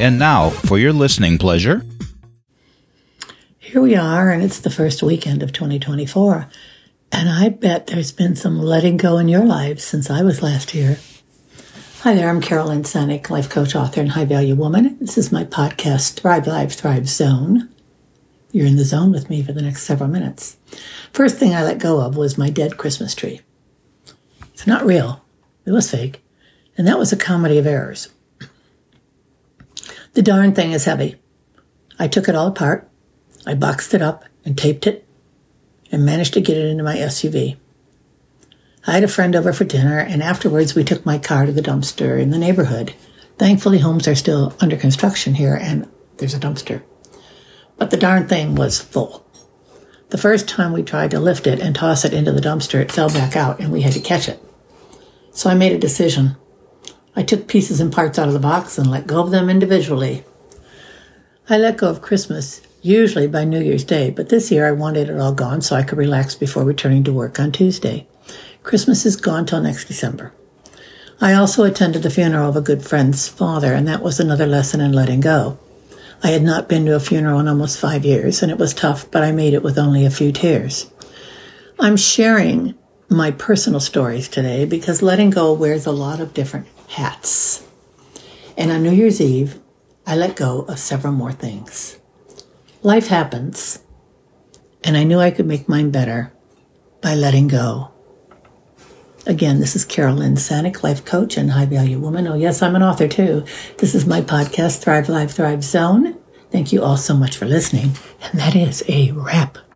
And now, for your listening pleasure. Here we are, and it's the first weekend of 2024. And I bet there's been some letting go in your lives since I was last here. Hi there, I'm Carolyn Sanek, life coach, author, and high value woman. This is my podcast, Thrive Life, Thrive Zone. You're in the zone with me for the next several minutes. First thing I let go of was my dead Christmas tree. It's not real, it was fake, and that was a comedy of errors. The darn thing is heavy. I took it all apart, I boxed it up and taped it, and managed to get it into my SUV. I had a friend over for dinner, and afterwards we took my car to the dumpster in the neighborhood. Thankfully, homes are still under construction here, and there's a dumpster. But the darn thing was full. The first time we tried to lift it and toss it into the dumpster, it fell back out, and we had to catch it. So I made a decision. I took pieces and parts out of the box and let go of them individually. I let go of Christmas usually by New Year's Day, but this year I wanted it all gone so I could relax before returning to work on Tuesday. Christmas is gone till next December. I also attended the funeral of a good friend's father, and that was another lesson in letting go. I had not been to a funeral in almost five years, and it was tough, but I made it with only a few tears. I'm sharing my personal stories today because letting go wears a lot of different hats. And on New Year's Eve, I let go of several more things. Life happens, and I knew I could make mine better by letting go. Again, this is Carolyn Sanek, life coach and high value woman. Oh, yes, I'm an author too. This is my podcast, Thrive Life, Thrive Zone. Thank you all so much for listening. And that is a wrap.